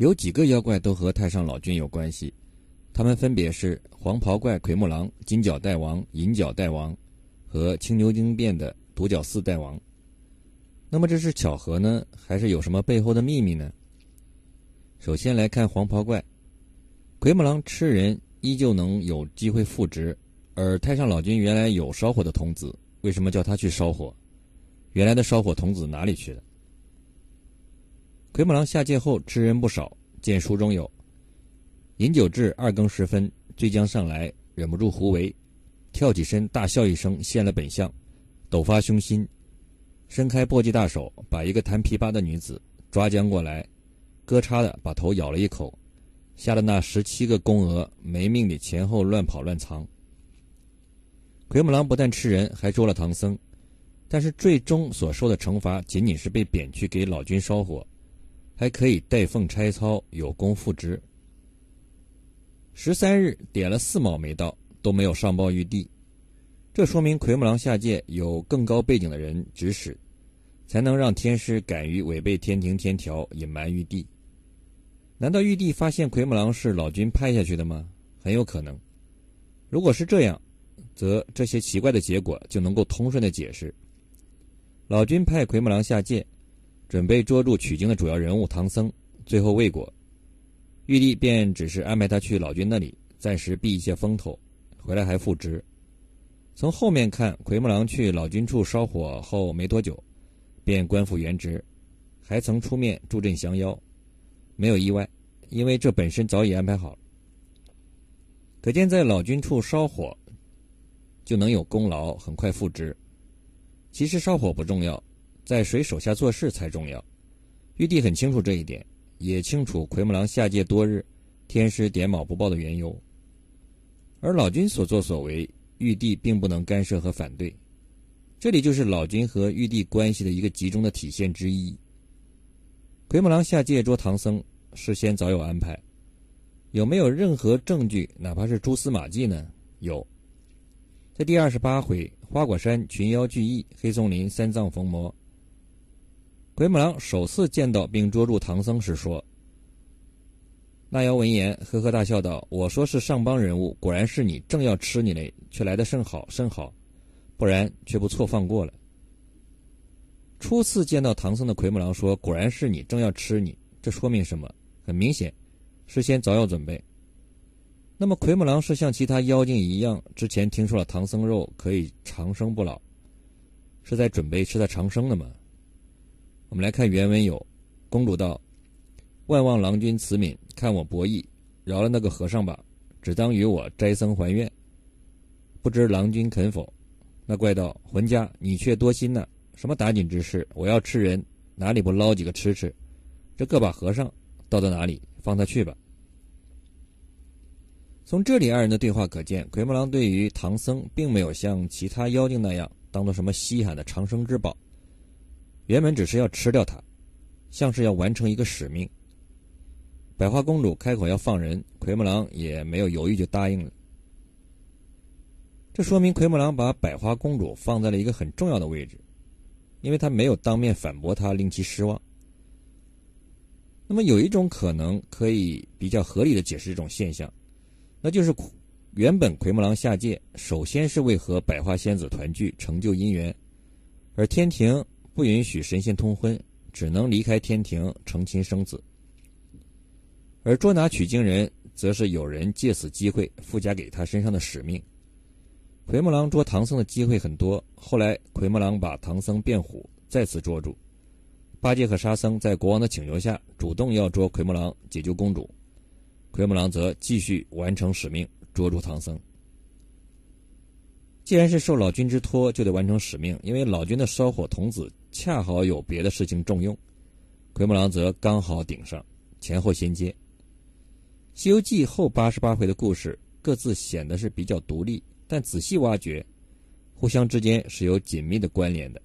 有几个妖怪都和太上老君有关系，他们分别是黄袍怪奎木狼、金角大王、银角大王和青牛精变的独角四大王。那么这是巧合呢，还是有什么背后的秘密呢？首先来看黄袍怪，奎木狼吃人依旧能有机会复职，而太上老君原来有烧火的童子，为什么叫他去烧火？原来的烧火童子哪里去了？奎木狼下界后吃人不少，见书中有：饮酒至二更时分，醉将上来，忍不住胡为，跳起身大笑一声，现了本相，陡发凶心，伸开簸箕大手，把一个弹琵琶的女子抓将过来，咯嚓的把头咬了一口，吓得那十七个宫娥没命的前后乱跑乱藏。奎木狼不但吃人，还捉了唐僧，但是最终所受的惩罚仅仅是被贬去给老君烧火。还可以代奉差操，有功复职。十三日点了四卯没到，都没有上报玉帝，这说明奎木狼下界有更高背景的人指使，才能让天师敢于违背天庭天条，隐瞒玉帝。难道玉帝发现奎木狼是老君派下去的吗？很有可能。如果是这样，则这些奇怪的结果就能够通顺的解释。老君派奎木狼下界。准备捉住取经的主要人物唐僧，最后未果，玉帝便只是安排他去老君那里暂时避一些风头，回来还复职。从后面看，奎木狼去老君处烧火后没多久，便官复原职，还曾出面助阵降妖，没有意外，因为这本身早已安排好。可见在老君处烧火就能有功劳，很快复职。其实烧火不重要。在谁手下做事才重要，玉帝很清楚这一点，也清楚奎木狼下界多日，天师点卯不报的缘由。而老君所作所为，玉帝并不能干涉和反对，这里就是老君和玉帝关系的一个集中的体现之一。奎木狼下界捉唐僧，事先早有安排，有没有任何证据，哪怕是蛛丝马迹呢？有，在第二十八回花果山群妖聚义，黑松林三藏逢魔。奎木狼首次见到并捉住唐僧时说：“那妖闻言，呵呵大笑道：‘我说是上邦人物，果然是你，正要吃你嘞，却来得甚好甚好，不然却不错放过了。’初次见到唐僧的奎木狼说：‘果然是你，正要吃你。’这说明什么？很明显，事先早有准备。那么，奎木狼是像其他妖精一样，之前听说了唐僧肉可以长生不老，是在准备吃他长生的吗？”我们来看原文有：“公主道，万望郎君慈悯，看我博弈，饶了那个和尚吧，只当与我斋僧还愿。不知郎君肯否？”那怪道：“浑家，你却多心呐！什么打紧之事？我要吃人，哪里不捞几个吃吃？这个把和尚倒到哪里？放他去吧。”从这里二人的对话可见，奎木狼对于唐僧并没有像其他妖精那样当做什么稀罕的长生之宝。原本只是要吃掉他，像是要完成一个使命。百花公主开口要放人，奎木狼也没有犹豫就答应了。这说明奎木狼把百花公主放在了一个很重要的位置，因为他没有当面反驳她，令其失望。那么有一种可能可以比较合理的解释这种现象，那就是原本奎木狼下界首先是为和百花仙子团聚，成就姻缘，而天庭。不允许神仙通婚，只能离开天庭成亲生子。而捉拿取经人，则是有人借此机会附加给他身上的使命。奎木狼捉唐僧的机会很多，后来奎木狼把唐僧变虎，再次捉住。八戒和沙僧在国王的请求下，主动要捉奎木狼解救公主，奎木狼则继续完成使命，捉住唐僧。既然是受老君之托，就得完成使命，因为老君的烧火童子。恰好有别的事情重用，奎木狼则刚好顶上，前后衔接。《西游记》后八十八回的故事各自显得是比较独立，但仔细挖掘，互相之间是有紧密的关联的。